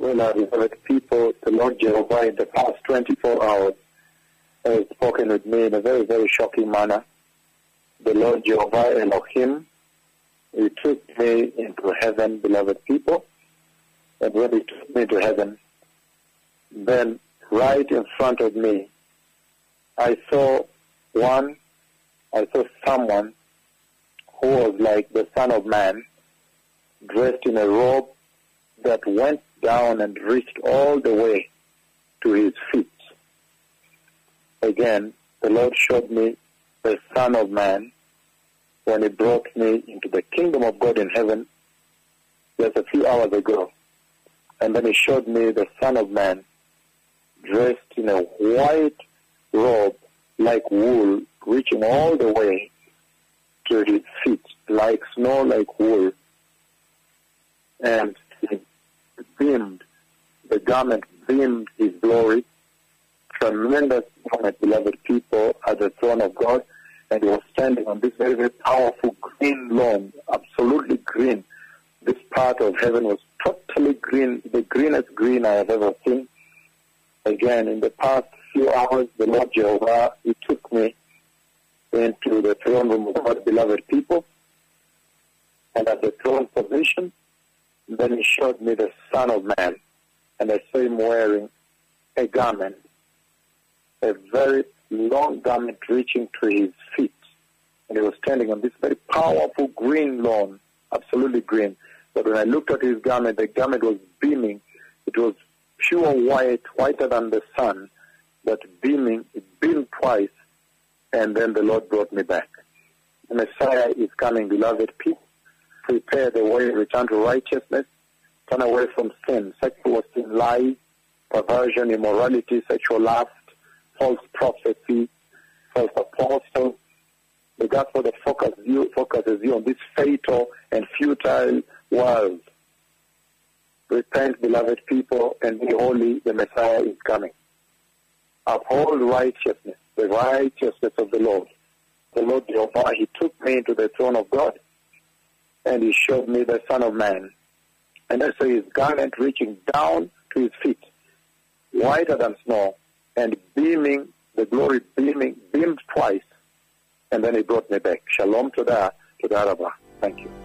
well as beloved people, the Lord Jehovah in the past 24 hours has spoken with me in a very, very shocking manner. The Lord Jehovah Elohim, He took me into heaven, beloved people. And when He took me to heaven, then right in front of me, I saw one, I saw someone who was like the Son of Man, dressed in a robe that went down and reached all the way to his feet. Again, the Lord showed me the Son of Man when he brought me into the kingdom of God in heaven just a few hours ago. And then he showed me the Son of Man dressed in a white robe like wool, reaching all the way to his feet, like snow, like wool. And the garment beamed his glory. Tremendous moment, beloved people, at the throne of God. And he was standing on this very, very powerful green lawn, absolutely green. This part of heaven was totally green, the greenest green I have ever seen. Again, in the past few hours, the Lord Jehovah, He took me into the throne room of God, beloved people. And at the throne position, then He showed me the Son of Man. And I saw Him wearing a garment, a very long garment reaching to His feet. And He was standing on this very powerful green lawn, absolutely green. But when I looked at His garment, the garment was beaming. It was pure white, whiter than the sun, but beaming, it beamed twice, and then the Lord brought me back. The Messiah is coming, beloved people. Prepare the way, return to righteousness, turn away from sin, sexual sin, lies, perversion, immorality, sexual lust, false prophecy, false apostles. The gospel that focuses you, focuses you on this fatal and futile world. Repent, beloved people, and be holy. The Messiah is coming. Uphold righteousness, the righteousness of the Lord. The Lord Jehovah, He took me into the throne of God, and He showed me the Son of Man. And I saw His garment reaching down to His feet, whiter than snow, and beaming, the glory beaming, beamed twice, and then He brought me back. Shalom to the, to the Arabah. Thank you.